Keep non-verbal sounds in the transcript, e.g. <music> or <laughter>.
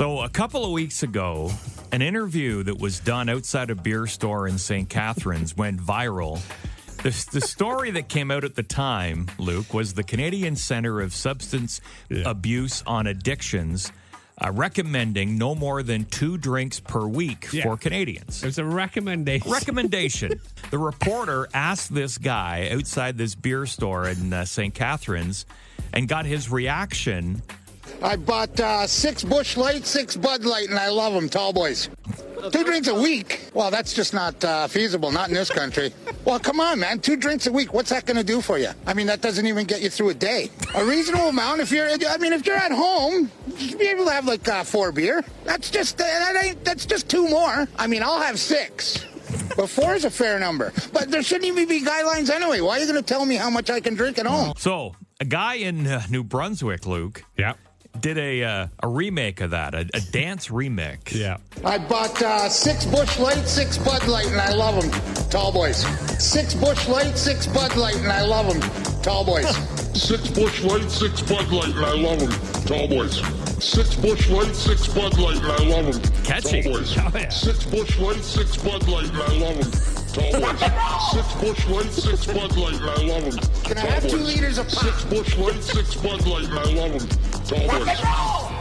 So, a couple of weeks ago, an interview that was done outside a beer store in St. Catharines went viral. The, the story that came out at the time, Luke, was the Canadian Center of Substance Abuse on Addictions uh, recommending no more than two drinks per week Yeah. for Canadians. It's a recommendation. Recommendation. the reporter asked this guy outside this beer store in uh, St. Catharines and got his reaction. I bought uh, six Busch Light, six Bud Light, and I love them, tall boys. Two drinks a week? Well, that's just not uh, feasible, not in this country. Well, come on, man. Two drinks a week. What's that going to do for you? I mean, that doesn't even get you through a day. A reasonable amount. If you're, I mean, if you're at home, you should be able to have like uh, four beer. That's just uh, that ain't. That's just two more. I mean, I'll have six. But four is a fair number. But there shouldn't even be guidelines anyway. Why are you going to tell me how much I can drink at home? So, a guy in uh, New Brunswick, Luke, Yeah. Did a uh, a remake of that, a, a dance remix. Yeah. I bought uh, six Busch Light, six Bud Light, and I love them, tall boys. Six Busch Light, six Bud Light, and I love them, tall boys. <laughs> Six Busch Light, six Bud Light, and I love them. Tall boys. Six Busch Light, six Bud Light, and I love them. Catchy. Tall boys. Oh, yeah. Six Busch Light, six Bud Light, and I love them. Tall boys. <laughs> Six Busch Light, six Bud Light, and I love them. Can I have two liters of pop? Six Busch Light, six Bud Light, and I love them. Tall boys.